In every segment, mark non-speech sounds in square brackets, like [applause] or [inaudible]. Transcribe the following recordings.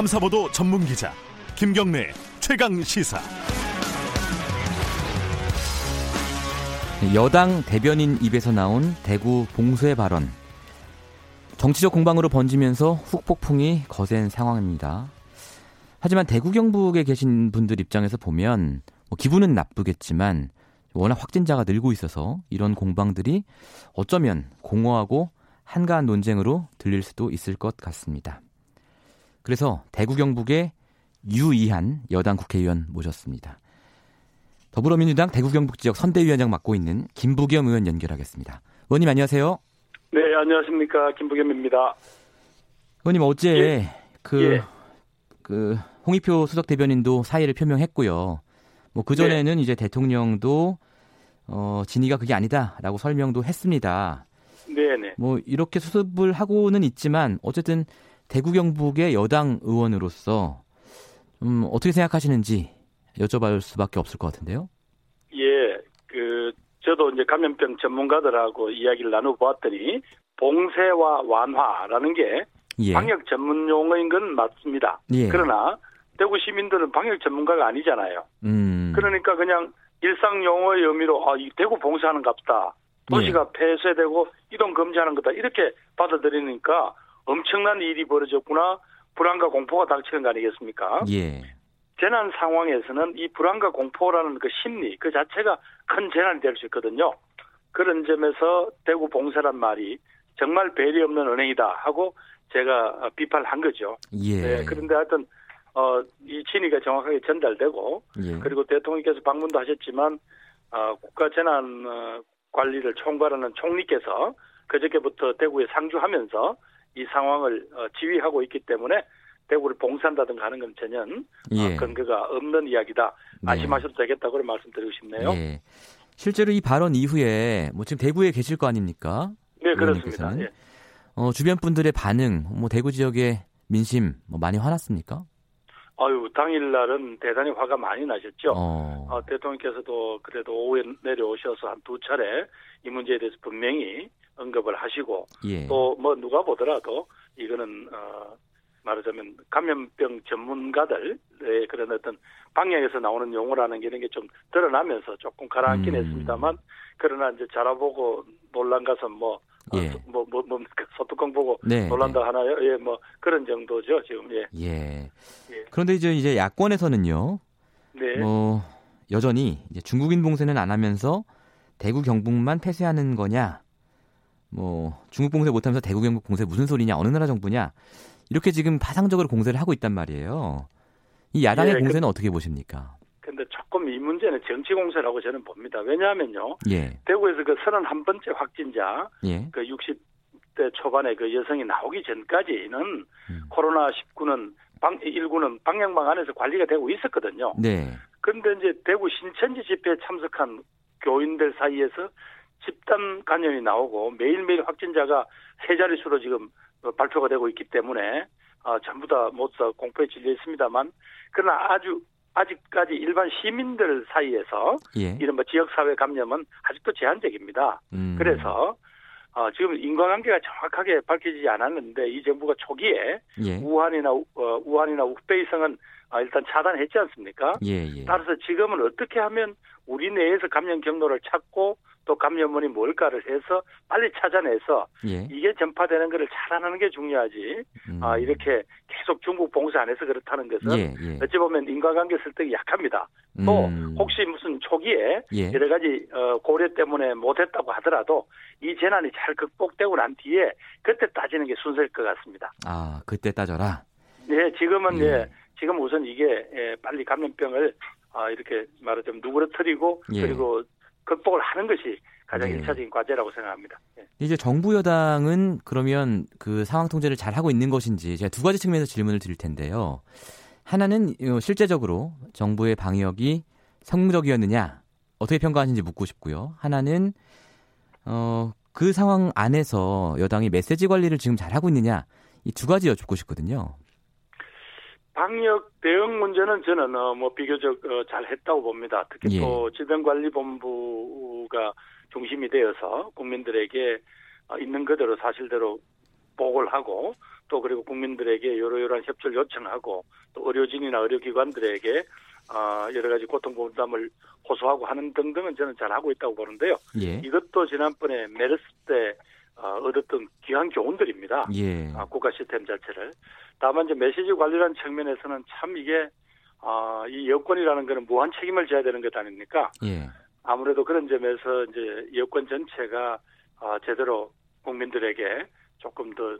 탐사보도 전문 기자 김경래 최강 시사. 여당 대변인 입에서 나온 대구 봉쇄 발언. 정치적 공방으로 번지면서 후폭풍이 거센 상황입니다. 하지만 대구 경북에 계신 분들 입장에서 보면 뭐 기분은 나쁘겠지만 워낙 확진자가 늘고 있어서 이런 공방들이 어쩌면 공허하고 한가한 논쟁으로 들릴 수도 있을 것 같습니다. 그래서 대구 경북의 유이한 여당 국회의원 모셨습니다. 더불어민주당 대구 경북 지역 선대위원장 맡고 있는 김부겸 의원 연결하겠습니다. 의원님 안녕하세요. 네, 안녕하십니까. 김부겸입니다. 의원님 어제 예. 그, 예. 그 홍익표 수석 대변인도 사의를 표명했고요. 뭐 그전에는 네. 이제 대통령도 어, 진위가 그게 아니다라고 설명도 했습니다. 네네. 뭐 이렇게 수습을 하고는 있지만 어쨌든 대구 경북의 여당 의원으로서 음, 어떻게 생각하시는지 여쭤볼 수밖에 없을 것 같은데요. 예, 그, 저도 이제 감염병 전문가들하고 이야기를 나눠보았더니, 봉쇄와 완화라는 게 예. 방역 전문 용어인 건 맞습니다. 예. 그러나, 대구 시민들은 방역 전문가가 아니잖아요. 음. 그러니까 그냥 일상 용어의 의미로, 아, 이 대구 봉쇄하는 갑다. 도시가 예. 폐쇄되고 이동 금지하는 거다. 이렇게 받아들이니까 엄청난 일이 벌어졌구나. 불안과 공포가 닥치는 거 아니겠습니까? 예. 재난 상황에서는 이 불안과 공포라는 그 심리 그 자체가 큰 재난이 될 수 있거든요. 그런 점에서 대구 봉쇄란 말이 정말 배리 없는 은행이다 하고 제가 비판을 한 거죠. 예. 네, 그런데 하여튼 어, 이 진위가 정확하게 전달되고 예. 그리고 대통령께서 방문도 하셨지만 어, 국가 재난 어, 관리를 총괄하는 총리께서 그저께부터 대구에 상주하면서 이 상황을 어, 지휘하고 있기 때문에 대구를 봉쇄한다든가 하는 건 전혀 예. 어, 근거가 없는 이야기다. 네. 안심하셔도 되겠다고 그런 말씀드리고 싶네요. 예. 실제로 이 발언 이후에 뭐 지금 대구에 계실 거 아닙니까? 네, 그렇습니다. 예. 어, 주변 분들의 반응, 뭐 대구 지역의 민심 뭐 많이 화났습니까? 아유, 당일 날은 대단히 화가 많이 나셨죠. 어. 어, 대통령께서도 그래도 오후에 내려오셔서 한 두 차례 이 문제에 대해서 분명히 언급을 하시고 예. 또뭐 누가 보더라도 이거는 어 말하자면 감염병 전문가들의 그런 어떤 방향에서 나오는 용어라는 게 이런 게 좀 드러나면서 조금 가라앉긴 음. 했습니다만 그러나 이제 자라보고 논란 가서 뭐 예. 뭐, 뭐, 뭐, 소뚜껑 보고 네, 놀란다 하나요? 예, 뭐, 그런 정도죠, 지금, 예. 예. 예. 그런데 이제 이제 야권에서는요. 네. 뭐 여전히 이제 중국인 봉쇄는 안 하면서 대구 경북만 폐쇄하는 거냐? 뭐 중국 봉쇄 못하면서 대구 경북 봉쇄 무슨 소리냐? 어느 나라 정부냐? 이렇게 지금 파상적으로 공세를 하고 있단 말이에요. 이 야당의 예, 그- 공세는 어떻게 보십니까? 근데 조금 이 문제는 정치 공세라고 저는 봅니다. 왜냐하면요. 예, 대구에서 그 31번째 확진자, 예, 그 60대 초반에 그 여성이 나오기 전까지는 음. 코로나 19는 방, 19는 방역망 안에서 관리가 되고 있었거든요. 네, 그런데 이제 대구 신천지 집회에 참석한 교인들 사이에서 집단 감염이 나오고 매일매일 확진자가 세 자릿수로 지금 어, 발표가 되고 있기 때문에 어, 전부 다 모두 공포에 질려 있습니다만 그러나 아주 아직까지 일반 시민들 사이에서 예. 이른바 지역사회 감염은 아직도 제한적입니다. 음. 그래서 어, 지금 인과관계가 정확하게 밝혀지지 않았는데 이 정부가 초기에 예, 우한이나 우- 어, 우한이나 우베이성은 어, 일단 차단했지 않습니까? 예, 예. 따라서 지금은 어떻게 하면 우리 내에서 감염 경로를 찾고 또 감염원이 뭘까를 해서 빨리 찾아내서 예. 이게 전파되는 것을 차단하는 게 중요하지. 음. 아 이렇게 계속 중국 봉쇄 안 해서 그렇다는 것은 예, 예. 어찌 보면 인과관계 설득이 약합니다. 또 음. 혹시 무슨 초기에 예. 여러 가지 어, 고려 때문에 못했다고 하더라도 이 재난이 잘 극복되고 난 뒤에 그때 따지는 게 순서일 것 같습니다. 아, 그때 따져라. 네, 지금은 예. 예, 지금 우선 이게 예, 빨리 감염병을 아, 이렇게 말하자면 누그러뜨리고 예. 그리고 극복을 하는 것이 가장 예. 일차적인 과제라고 생각합니다. 예. 이제 정부 여당은 그러면 그 상황 통제를 잘 하고 있는 것인지 제가 두 가지 측면에서 질문을 드릴 텐데요. 하나는 어, 실제적으로 정부의 방역이 성공적이었느냐 어떻게 평가하시는지 묻고 싶고요. 하나는 어, 그 상황 안에서 여당이 메시지 관리를 지금 잘 하고 있느냐 이 두 가지 여쭙고 싶거든요. 방역 대응 문제는 저는 어, 뭐 비교적 어, 잘 했다고 봅니다. 특히 예. 또 질병관리본부가 중심이 되어서 국민들에게 어, 있는 그대로 사실대로 보고를 하고 또 그리고 국민들에게 여러여러한 협조를 요청하고 또 의료진이나 의료기관들에게 어, 여러 가지 고통분담을 호소하고 하는 등등은 저는 잘 하고 있다고 보는데요. 예. 이것도 지난번에 메르스 때 어, 얻었던 귀한 교훈들입니다. 예. 아, 국가 시스템 자체를. 다만 이제 메시지 관리라는 측면에서는 참 이게 아, 이 여권이라는 거는 무한 책임을 져야 되는 것 아닙니까? 예. 아무래도 그런 점에서 이제 여권 전체가 아, 제대로 국민들에게 조금 더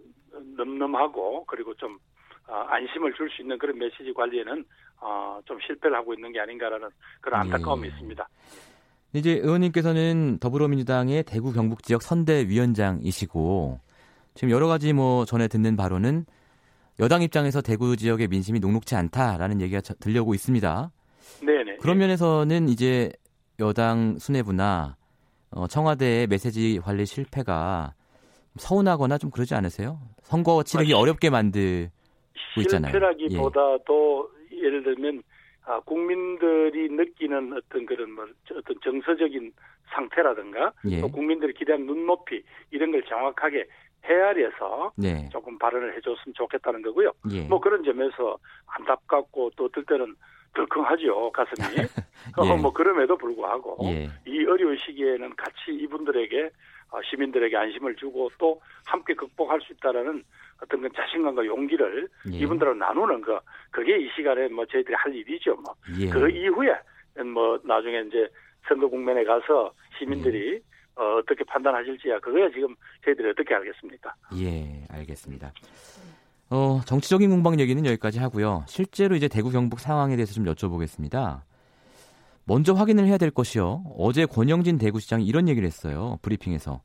넘넘하고 그리고 좀 아, 안심을 줄 수 있는 그런 메시지 관리에는 아, 좀 실패를 하고 있는 게 아닌가라는 그런 안타까움이 예. 있습니다. 이제 의원님께서는 더불어민주당의 대구 경북 지역 선대위원장이시고 지금 여러 가지 뭐 전에 듣는 바로는 여당 입장에서 대구 지역의 민심이 녹록지 않다라는 얘기가 저- 들려오고 있습니다. 네네. 그런 면에서는 이제 여당 수뇌부나 어, 청와대의 메시지 관리 실패가 서운하거나 좀 그러지 않으세요? 선거 치르기 아, 어렵게 만들고 있잖아요. 실패라기보다도 예. 를 들면 아, 국민들이 느끼는 어떤 그런 뭐 저- 어떤 정서적인 상태라든가 예. 또 국민들이 기대하는 눈높이 이런 걸 정확하게 헤아려서 네. 조금 발언을 해줬으면 좋겠다는 거고요. 예. 뭐 그런 점에서 안타깝고 또 어떨 때는 덜컹하죠 가슴이. [laughs] 예. 어, 뭐 그럼에도 불구하고 예. 이 어려운 시기에는 같이 이분들에게 어, 시민들에게 안심을 주고 또 함께 극복할 수 있다라는 어떤 그 자신감과 용기를 예. 이분들하고 나누는 거 그게 이 시간에 뭐 저희들이 할 일이죠. 뭐. 예. 그 이후에 뭐 나중에 이제 선거 국면에 가서 시민들이 예. 어, 어떻게 판단하실지야 그거야 지금 저희들이 어떻게 알겠습니까? 예, 알겠습니다. 어, 정치적인 공방 얘기는 여기까지 하고요. 실제로 이제 대구 경북 상황에 대해서 좀 여쭤보겠습니다. 먼저 확인을 해야 될 것이요. 어제 권영진 대구시장이 이런 얘기를 했어요. 브리핑에서.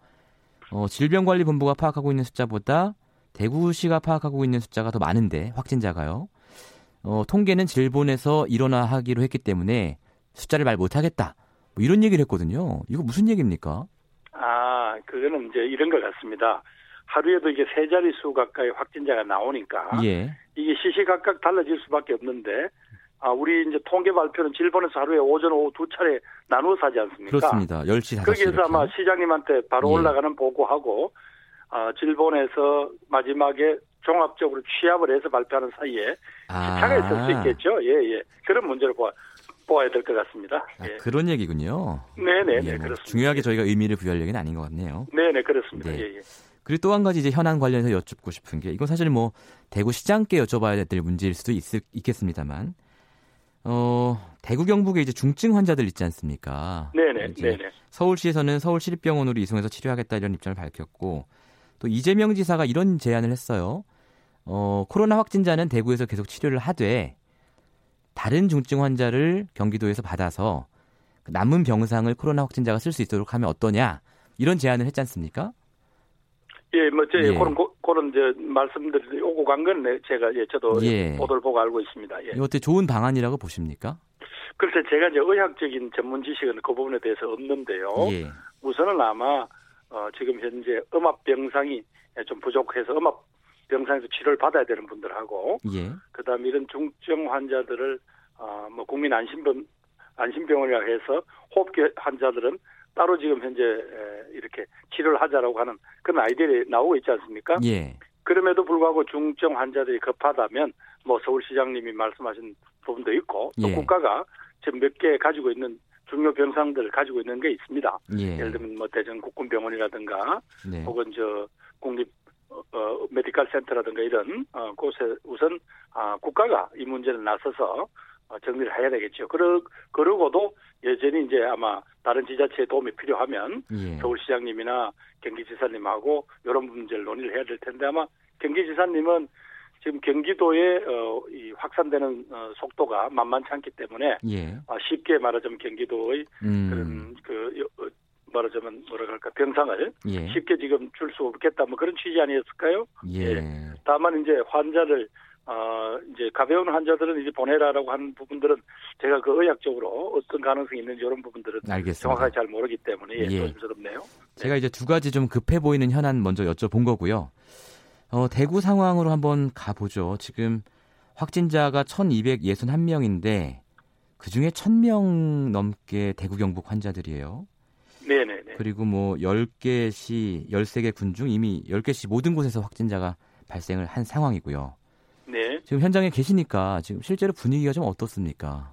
어, 질병관리본부가 파악하고 있는 숫자보다 대구시가 파악하고 있는 숫자가 더 많은데 확진자가요. 어, 통계는 질본에서 일어나 하기로 했기 때문에 숫자를 말 못하겠다. 뭐 이런 얘기를 했거든요. 이거 무슨 얘기입니까? 아 그거는 이제 이런 것 같습니다. 하루에도 이게 세 자릿수 가까이 확진자가 나오니까 예. 이게 시시각각 달라질 수밖에 없는데 아 우리 이제 통계 발표는 질본에서 하루에 오전 오후 두 차례 나누어서 하지 않습니까? 그렇습니다. 10시, 5시. 거기에서 아마 시장님한테 바로 예. 올라가는 보고하고 아 질본에서 마지막에 종합적으로 취합을 해서 발표하는 사이에 차가 있을 수 있겠죠. 예, 예. 그런 문제를 보아, 보아야 될 것 같습니다. 아, 예. 그런 얘기군요. 네네네, 예, 뭐 그렇습니다. 중요하게 저희가 의미를 부여할 얘기는 아닌 것 같네요. 네네, 그렇습니다. 네. 예, 예. 그리고 또 한 가지 이제 현안 관련해서 여쭙고 싶은 게 이건 사실 뭐 대구 시장께 여쭤봐야 될 문제일 수도 있, 있겠습니다만 어 대구 경북에 이제 중증 환자들 있지 않습니까? 네네, 네네. 서울시에서는 서울시립병원으로 이송해서 치료하겠다 이런 입장을 밝혔고 또 이재명 지사가 이런 제안을 했어요. 어 코로나 확진자는 대구에서 계속 치료를 하되 다른 중증 환자를 경기도에서 받아서 그 남은 병상을 코로나 확진자가 쓸 수 있도록 하면 어떠냐 이런 제안을 했지 않습니까? 예, 뭐, 저, 예. 그런, 고- 그런, 저, 말씀들이 오고 간 건 제가, 예, 저도 예. 보도를 보고 알고 있습니다. 예. 어때 좋은 방안이라고 보십니까? 그래서 제가 이제 의학적인 전문 지식은 그 부분에 대해서 없는데요. 예. 우선은 아마, 어, 지금 현재 음압 병상이 좀 부족해서 음압 병상에서 치료를 받아야 되는 분들하고, 예. 그 다음에 이런 중증 환자들을, 어, 뭐, 국민 안심병, 안심병원이라 해서 호흡기 환자들은 따로 지금 현재 에, 이렇게 치료를 하자라고 하는 그런 아이디어가 나오고 있지 않습니까? 예. 그럼에도 불구하고 중증 환자들이 급하다면 뭐 서울시장님이 말씀하신 부분도 있고 또 예. 국가가 지금 몇 개 가지고 있는 중요 병상들을 가지고 있는 게 있습니다. 예. 예를 들면 뭐 대전 국군병원이라든가 네. 혹은 저 국립 어, 어, 메디컬 센터라든가 이런 어, 곳에 우선 아, 국가가 이 문제를 나서서 어, 정리를 해야 되겠죠. 그러, 그러고도 여전히 이제 아마 다른 지자체의 도움이 필요하면 예. 서울시장님이나 경기지사님하고 이런 문제를 논의를 해야 될 텐데 아마 경기지사님은 지금 경기도의 어, 이 확산되는 어, 속도가 만만치 않기 때문에 예. 아, 쉽게 말하자면 경기도의 음. 그런 그 여- 어, 말하자면 뭐라 그럴까 병상을 예. 쉽게 지금 줄 수 없겠다 뭐 그런 취지 아니었을까요? 예. 다만 이제 환자를 어 이제 가벼운 환자들은 이제 보내라라고 하는 부분들은 제가 그 의학적으로 어떤 가능성이 있는지 이런 부분들은 알겠습니다. 정확하게 잘 모르기 때문에 예, 예. 조심스럽네요. 제가 이제 두 가지 좀 급해 보이는 현안 먼저 여쭤본 거고요. 어, 대구 상황으로 한번 가보죠. 지금 확진자가 1,261명인데 그 중에 1,000명 넘게 대구 경북 환자들이에요. 네네네. 그리고 뭐 10개 시, 13개 군 중 이미 10개 시 모든 곳에서 확진자가 발생을 한 상황이고요. 네. 지금 현장에 계시니까 지금 실제로 분위기가 좀 어떻습니까?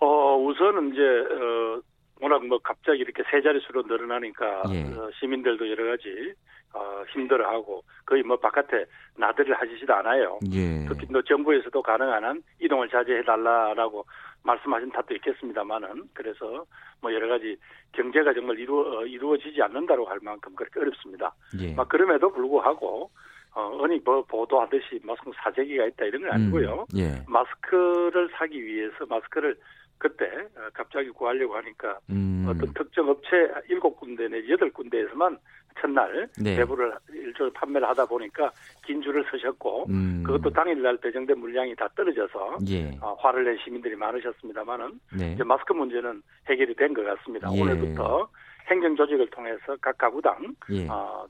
어, 우선은 이제, 어, 워낙 뭐 갑자기 이렇게 세 자릿수로 늘어나니까 예. 어, 시민들도 여러 가지 어, 힘들어하고 거의 뭐 바깥에 나들이를 하시지도 않아요. 예. 특히 뭐 정부에서도 가능한 한 이동을 자제해 달라라고 말씀하신 탓도 있겠습니다만은 그래서 뭐 여러 가지 경제가 정말 이루 어 이루어지지 않는다고 할 만큼 그렇게 어렵습니다. 예. 막 그럼에도 불구하고 어 어니 뭐 보도하듯이 무슨 사재기가 있다 이런 건 아니고요. 음, 예. 마스크를 사기 위해서 마스크를 그때 어, 갑자기 구하려고 하니까 음. 어떤 특정 업체 일곱 군데 내지 여덟 군데에서만 첫날 네. 배부를 일종의 판매를 하다 보니까 긴 줄을 서셨고 음. 그것도 당일날 배정된 물량이 다 떨어져서 예. 어, 화를 낸 시민들이 많으셨습니다만은 네. 이제 마스크 문제는 해결이 된 것 같습니다. 예. 오늘부터 행정 조직을 통해서 각 가구당 예. 어,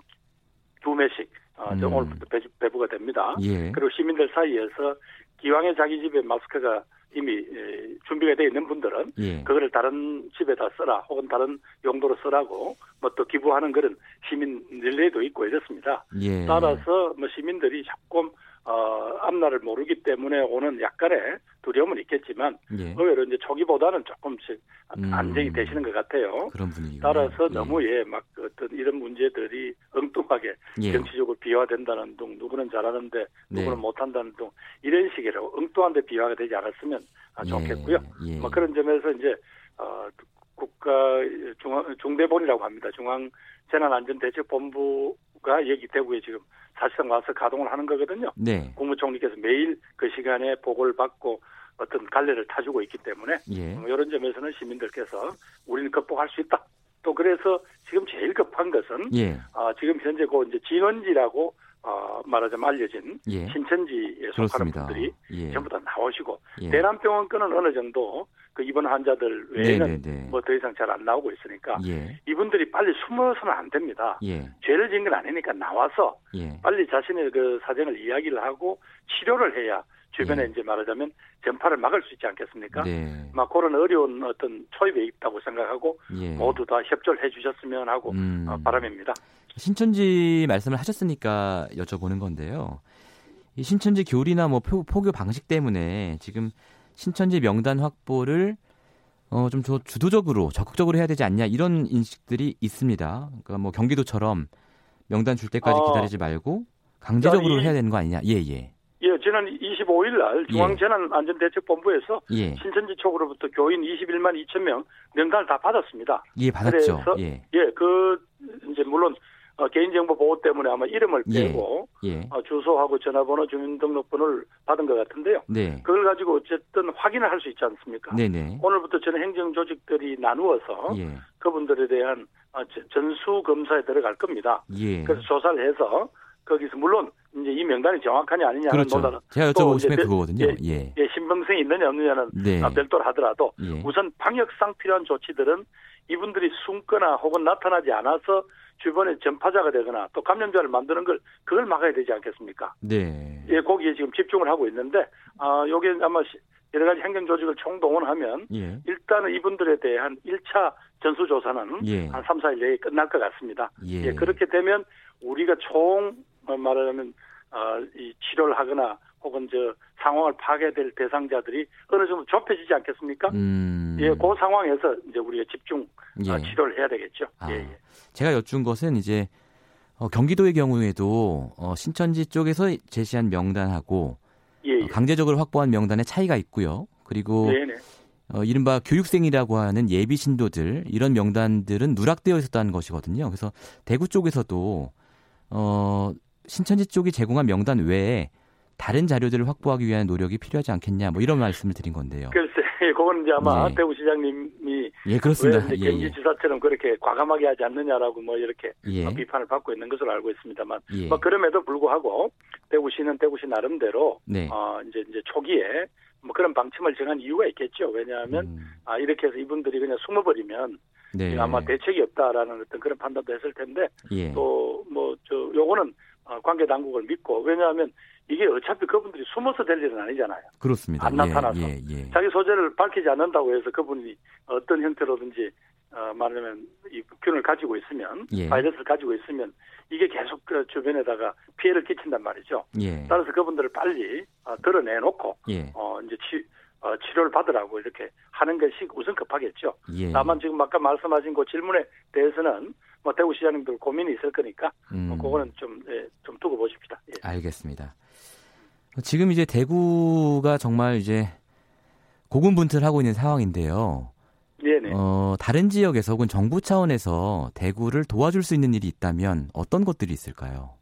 두 매씩 어, 저 음. 오늘부터 배주, 배부 가 됩니다. 예. 그리고 시민들 사이에서 기왕에 자기 집에 마스크가 이미 에, 준비가 되어 있는 분들은 예. 그거를 다른 집에다 써라 혹은 다른 용도로 쓰라고 뭐 또 기부하는 그런 시민 릴레이도 있고 이렇습니다. 예. 따라서 뭐 시민들이 조금 어, 앞날을 모르기 때문에 오는 약간의 두려움은 있겠지만 예. 의외로 이제 초기보다는 조금씩 음. 안정이 되시는 것 같아요. 그런 분위기. 따라서 너무 예, 막 어떤 이런 문제들이 엉뚱하게 예. 정치적으로 비화된다는 등 누구는 잘하는데 네. 누구는 못한다는 등 이런 식으로 엉뚱한데 비화가 되지 않았으면 아, 좋겠고요. 예. 예. 뭐 그런 점에서 이제 어, 국가 중앙 중대본이라고 합니다. 중앙 재난안전대책본부가 여기 대구에 지금 사실상 와서 가동을 하는 거거든요. 네. 국무총리께서 매일 그 시간에 보고를 받고 어떤 갈래를 타주고 있기 때문에 예. 뭐 이런 점에서는 시민들께서 우리는 극복할 수 있다. 또 그래서 지금 제일 급한 것은 예. 아, 지금 현재 그 이제 진원지라고 어, 말하자면 알려진 예. 신천지에 속하는. 분들이 예. 전부 다 나오시고 예. 대남병원 건은 어느 정도 그 입원 환자들 외에는 네네네. 뭐더 이상 잘 안 나오고 있으니까 예. 이분들이 빨리 숨어서는 안 됩니다. 예. 죄를 지은 건 아니니까 나와서 예. 빨리 자신의 그 사정을 이야기를 하고 치료를 해야 주변에 예. 이제 말하자면 전파를 막을 수 있지 않겠습니까? 네. 막 그런 어려운 어떤 초입에 있다고 생각하고 예. 모두 다 협조를 해주셨으면 하고 음. 어, 바람입니다. 신천지 말씀을 하셨으니까 여쭤보는 건데요. 이 신천지 교리나 뭐 표, 포교 방식 때문에 지금 신천지 명단 확보를 어, 좀 주- 주도적으로 적극적으로 해야 되지 않냐 이런 인식들이 있습니다. 그러니까 뭐 경기도처럼 명단 줄 때까지 어. 기다리지 말고 강제적으로 이- 해야 되는 거 아니냐? 예, 예. 예, 지난 25일 날 중앙재난안전대책본부에서 예. 신천지 쪽으로부터 교인 21만 2천 명 명단을 다 받았습니다. 예, 받았죠. 그래서 예. 예, 그 이제 물론 어, 개인정보 보호 때문에 아마 이름을 예. 빼고 예. 어, 주소하고 전화번호, 주민등록번호를 받은 것 같은데요. 네. 그걸 가지고 어쨌든 확인을 할 수 있지 않습니까? 네, 네. 오늘부터 저는 행정 조직들이 나누어서 예. 그분들에 대한 어, 저- 전수 검사에 들어갈 겁니다. 예. 그래서 조사를 해서 거기서 물론 이제 이 명단이 정확하냐 아니냐는 그렇죠. 노다는 제가 별- 그거거든요. 예, 예. 예, 신빙성이 있느냐 없느냐는 네. 아, 별도로 하더라도 예. 우선 방역상 필요한 조치들은 이분들이 숨거나 혹은 나타나지 않아서 주변에 전파자가 되거나 또 감염자를 만드는 걸 그걸 막아야 되지 않겠습니까? 네. 예, 거기에 지금 집중을 하고 있는데 아, 요게 아마 시- 여러 가지 행정 조직을 총동원하면 예. 일단은 이분들에 대한 1차 전수조사는 예. 한 3, 4일 내에 끝날 것 같습니다. 예. 예, 그렇게 되면 우리가 총 어, 말하자면 어, 이 치료를 하거나 혹은 저 상황을 파괴해야 될 대상자들이 어느 정도 좁혀지지 않겠습니까? 음. 예, 그 상황에서 이제 우리가 집중 예. 어, 치료를 해야 되겠죠. 아, 예, 예. 제가 여쭌 것은 이제 어, 경기도의 경우에도 어, 신천지 쪽에서 제시한 명단하고 예, 어, 예. 강제적으로 확보한 명단의 차이가 있고요. 그리고 네, 네. 어, 이른바 교육생이라고 하는 예비 신도들 이런 명단들은 누락되어 있었다는 것이거든요. 그래서 대구 쪽에서도 어, 신천지 쪽이 제공한 명단 외에 다른 자료들을 확보하기 위한 노력이 필요하지 않겠냐 뭐 이런 말씀을 드린 건데요. 글쎄, 그건 이제 아마 예. 대구시장님이 예, 그렇습니다. 왜 이제 예, 예. 경기지사처럼 그렇게 과감하게 하지 않느냐라고 뭐 이렇게 예. 어, 비판을 받고 있는 것으로 알고 있습니다만, 예. 뭐 그럼에도 불구하고 대구시는 대구시 나름대로 네. 어 이제 이제 초기에 뭐 그런 방침을 정한 이유가 있겠죠. 왜냐하면 음, 아 이렇게 해서 이분들이 그냥 숨어버리면 네. 아마 대책이 없다라는 어떤 그런 판단도 했을 텐데 예. 또뭐 저 요거는 어, 관계 당국을 믿고 왜냐하면 이게 어차피 그분들이 숨어서 될 일은 아니잖아요. 그렇습니다. 안 나타나서. 예, 예, 예. 자기 소재를 밝히지 않는다고 해서 그분이 어떤 형태로든지 어, 말하면 이 균을 가지고 있으면 예. 바이러스를 가지고 있으면 이게 계속 그 주변에다가 피해를 끼친단 말이죠. 예. 따라서 그분들을 빨리 어, 드러내놓고 예. 어, 이제 치, 어, 치료를 받으라고 이렇게 하는 것이 우선 급하겠죠. 예. 다만 지금 아까 말씀하신 그 질문에 대해서는 뭐 대구 시장님들 고민이 있을 거니까 음. 뭐 그거는 좀, 예, 좀 두고 보십시다. 예. 알겠습니다. 지금 이제 대구가 정말 이제 고군분투하고 있는 상황인데요. 네네. 어, 다른 지역에서 혹은 정부 차원에서 대구를 도와줄 수 있는 일이 있다면 어떤 것들이 있을까요?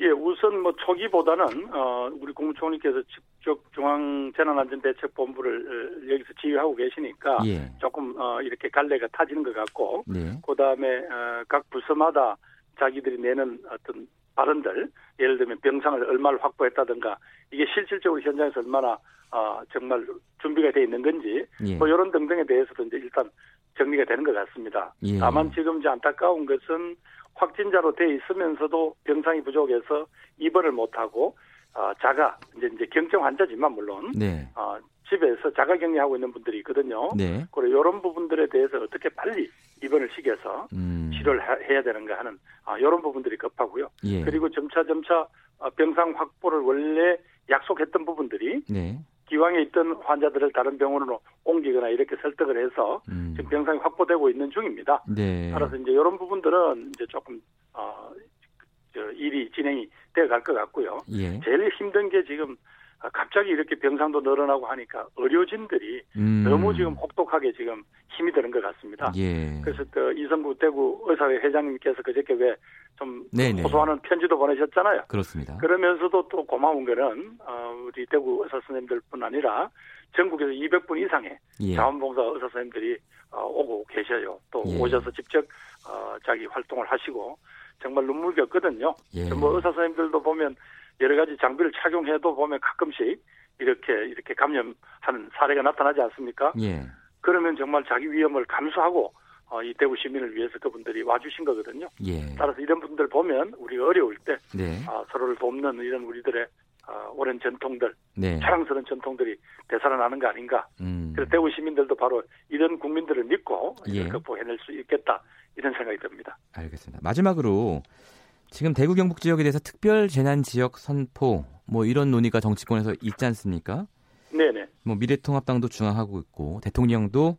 예, 우선 뭐 초기보다는 어 우리 국무총리께서 직접 중앙 재난안전대책본부를 어, 여기서 지휘하고 계시니까 예. 조금 어 이렇게 갈래가 타지는 것 같고 네. 그다음에 어, 각 부서마다 자기들이 내는 어떤 발언들 예를 들면 병상을 얼마를 확보했다든가 이게 실질적으로 현장에서 얼마나 어 정말 준비가 돼 있는 건지 예. 뭐 이런 등등에 대해서도 이제 일단 정리가 되는 것 같습니다. 예. 다만 지금 이제 안타까운 것은 확진자로 돼 있으면서도 병상이 부족해서 입원을 못하고 어, 자가 이제 이제 경증 환자지만 물론 네. 어, 집에서 자가 격리하고 있는 분들이 있거든요. 네. 그리고 이런 부분들에 대해서 어떻게 빨리 입원을 시켜서 음. 치료를 하- 해야 되는가 하는 아, 이런 부분들이 급하고요. 예. 그리고 점차 점차 어, 병상 확보를 원래 약속했던 부분들이 네. 기왕에 있던 환자들을 다른 병원으로 옮기거나 이렇게 설득을 해서 음. 지금 병상이 확보되고 있는 중입니다. 네. 따라서 이제 이런 부분들은 이제 조금 어, 저 일이 진행이 되어 갈 것 같고요. 예. 제일 힘든 게 지금 아, 갑자기 이렇게 병상도 늘어나고 하니까 의료진들이 음. 너무 지금 혹독하게 지금 힘이 드는 것 같습니다. 예. 그래서 그 이성구 대구 의사회 회장님께서 그저께 왜좀 네네. 호소하는 편지도 보내셨잖아요. 그렇습니다. 그러면서도 또 고마운 거는 어, 우리 대구 의사 선생님들뿐 아니라 전국에서 200분 이상의 예. 자원봉사 의사 선생님들이 어, 오고 계셔요. 또 예. 오셔서 직접 어, 자기 활동을 하시고 정말 눈물겹거든요. 예. 뭐 의사 선생님들도 보면 여러 가지 장비를 착용해도 보면 가끔씩 이렇게 이렇게 감염하는 사례가 나타나지 않습니까? 예. 그러면 정말 자기 위험을 감수하고 어, 이 대구 시민을 위해서 그분들이 와주신 거거든요. 예. 따라서 이런 분들 보면 우리가 어려울 때 네. 아, 서로를 돕는 이런 우리들의 아, 오랜 전통들, 네. 자랑스러운 전통들이 되살아나는 거 아닌가. 음. 그래서 대구 시민들도 바로 이런 국민들을 믿고 예. 극복해낼 수 있겠다 이런 생각이 듭니다. 알겠습니다. 마지막으로 지금 대구 경북 지역에 대해서 특별 재난 지역 선포 뭐 이런 논의가 정치권에서 있지 않습니까? 네네. 뭐 미래통합당도 중앙하고 있고 대통령도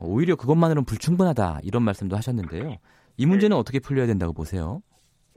오히려 그것만으로는 불충분하다 이런 말씀도 하셨는데요. 이 문제는 네. 어떻게 풀려야 된다고 보세요?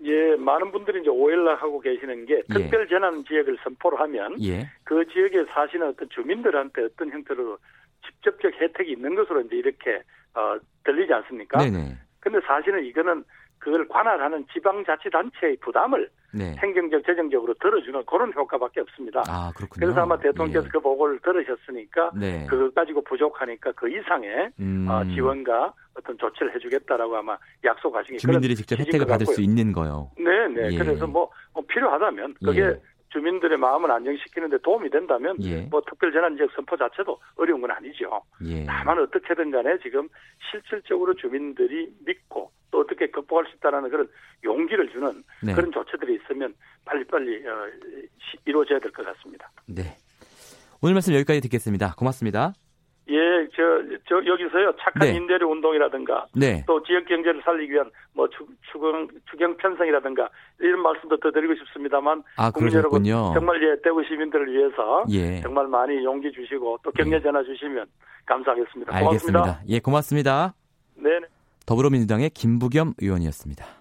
예, 많은 분들이 이제 오해를 하고 계시는 게 특별 재난 지역을 선포를 하면 예. 그 지역에 사시는 어떤 주민들한테 어떤 형태로 직접적 혜택이 있는 것으로 이제 이렇게 어, 들리지 않습니까? 네네. 근데 사실은 이거는 그걸 관할하는 지방자치단체의 부담을 네. 행정적, 재정적으로 들어주는 그런 효과밖에 없습니다. 아 그렇군요. 그래서 아마 대통령께서 예. 그 보고를 들으셨으니까 네. 그것 가지고 부족하니까 그 이상의 음, 어, 지원과 어떤 조치를 해주겠다라고 아마 약속하신 게 주민들이 직접 혜택을 것 받을 수. 있는 거요. 네, 네. 예. 그래서 뭐, 뭐 필요하다면 그게 예. 주민들의 마음을 안정시키는데 도움이 된다면 예. 뭐 특별재난지역 선포 자체도 어려운 건 아니죠. 예. 다만 어떻게든 간에 지금 실질적으로 주민들이 믿고 또 어떻게 극복할 수 있다는 그런 용기를 주는 네. 그런 조치들이 있으면 빨리빨리 어, 시- 이루어져야 될 것 같습니다. 네. 오늘 말씀 여기까지 듣겠습니다. 고맙습니다. 예, 저, 저 여기서요 착한 네. 임대료 운동이라든가 네. 또 지역 경제를 살리기 위한 뭐 추, 추경 추경 편성이라든가 이런 말씀도 더 드리고 싶습니다만 아 국민 여러분. 정말 예 대구 시민들을 위해서 예. 정말 많이 용기 주시고 또 격려 전화 주시면 감사하겠습니다. 고맙습니다. 알겠습니다. 예, 고맙습니다. 네. 더불어민주당의 김부겸 의원이었습니다.